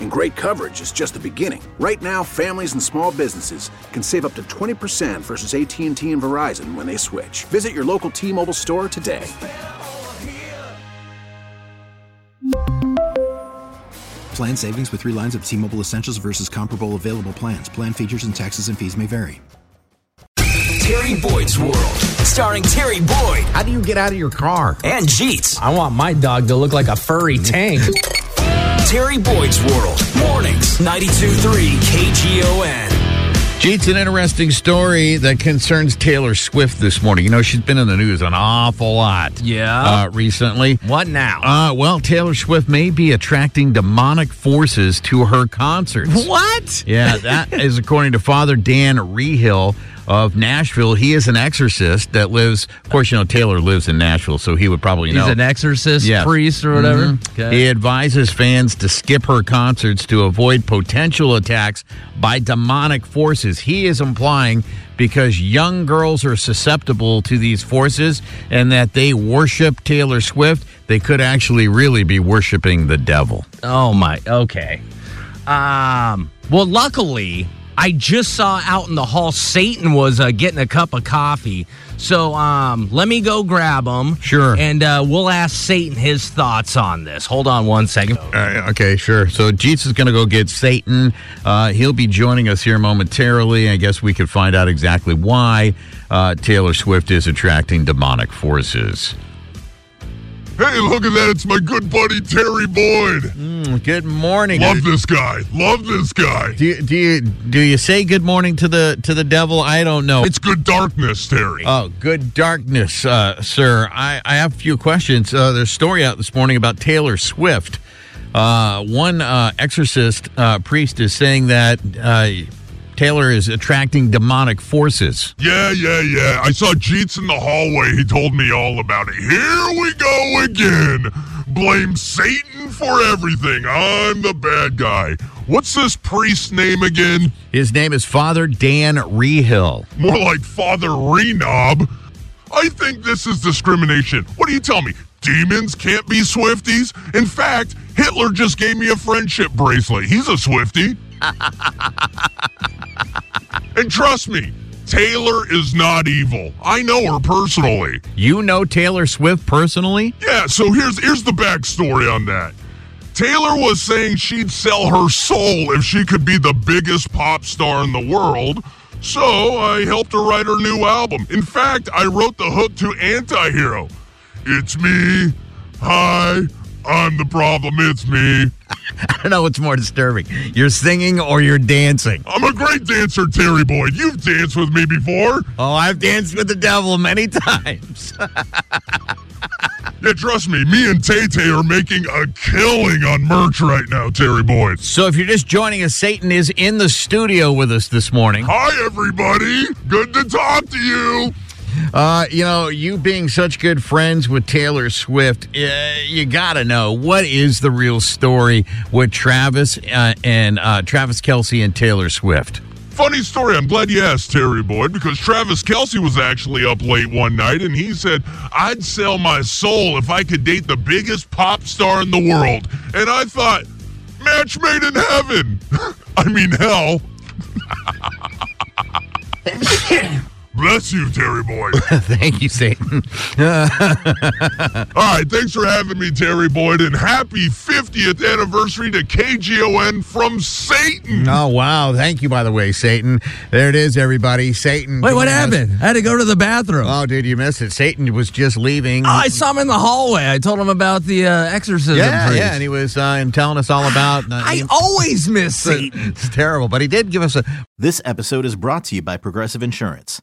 And great coverage is just the beginning. Right now, families and small businesses can save up to 20% versus AT&T and Verizon when they switch. Visit your local T-Mobile store today. Plan savings with three lines of T Mobile Essentials versus comparable available plans. Plan features and taxes and fees may vary. Terry Boyd's World, starring Terry Boyd How do you get out of your car? and Jeetz. I want my dog to look like a furry tank. Terry Boyd's World, mornings, 92.3 KGON. Jeet's an interesting story that concerns Taylor Swift this morning. You know, she's been in the news an awful lot. Yeah. Uh, recently. what now? Uh, well, Taylor Swift may be attracting demonic forces to her concerts. what? Yeah, that is according to Father Dan Reehill of Nashville. He is an exorcist that lives, of course, you know, Taylor lives in Nashville, so he would probably know. He's an exorcist, Yes. priest, or whatever. Mhm. He advises fans to skip her concerts to avoid potential attacks by demonic forces. He is implying because young girls are susceptible to these forces and that they worship Taylor Swift, they could actually really be worshiping the devil. Oh my. Okay. Um. Well, luckily, I just saw out in the hall Satan was uh, getting a cup of coffee. So, um, let me go grab him. Sure. And uh, we'll ask Satan his thoughts on this. Hold on one second. Uh, okay, sure. So Jeetz is going to go get Satan. Uh, he'll be joining us here momentarily. I guess we could find out exactly why uh, Taylor Swift is attracting demonic forces. Hey, look at that. It's my good buddy Terry Boyd. Good morning. Love this guy. Love this guy. Do you, do you do you say good morning to the to the devil? I don't know. It's good darkness, Terry. Oh, good darkness, uh, sir. I, I have a few questions. Uh, there's a story out this morning about Taylor Swift. Uh, one uh, exorcist uh, priest is saying that uh, Taylor is attracting demonic forces. yeah, yeah, yeah. I saw Jeetz in the hallway. He told me all about it. Here we go again. Blame Satan for everything. I'm the bad guy. What's this priest's name again? His name is Father Dan Reehill. More like Father Renob. I think this is discrimination. What do you tell me? Demons can't be Swifties? In fact, Hitler just gave me a friendship bracelet. He's a Swifty. and trust me, Taylor is not evil. I know her personally. You know Taylor Swift personally? Yeah, so here's here's the backstory on that. Taylor was saying she'd sell her soul if she could be the biggest pop star in the world. So I helped her write her new album. In fact, I wrote the hook to Antihero. It's me. Hi. I'm the problem. It's me. I don't know what's more disturbing. You're singing or you're dancing. I'm a great dancer, Terry Boyd. You've danced with me before. Oh, I've danced with the devil many times. Yeah, trust me, me and Tay Tay are making a killing on merch right now, Terry Boyd. So if you're just joining us, Satan is in the studio with us this morning. Hi, everybody. Good to talk to you. Uh, you know, you being such good friends with Taylor Swift, uh, you got to know what is the real story with Travis uh, and uh, Travis Kelce and Taylor Swift. Funny story. I'm glad you asked, Terry Boyd, because Travis Kelce was actually up late one night and he said, I'd sell my soul if I could date the biggest pop star in the world. And I thought, match made in heaven. I mean, hell. Bless you, Terry Boyd. Thank you, Satan. All right, thanks for having me, Terry Boyd, and happy 50th anniversary to KGON from Satan. Oh, wow. Thank you, by the way, Satan. There it is, everybody. Satan. Wait, what joining us. happened? I had to go to the bathroom. Oh, dude, you missed it. Satan was just leaving. Oh, I saw him in the hallway. I told him about the uh, exorcism. yeah, priest. yeah, and he was uh, telling us all about. Uh, I the- always miss Satan. It's terrible, but he did give us a. This episode is brought to you by Progressive Insurance.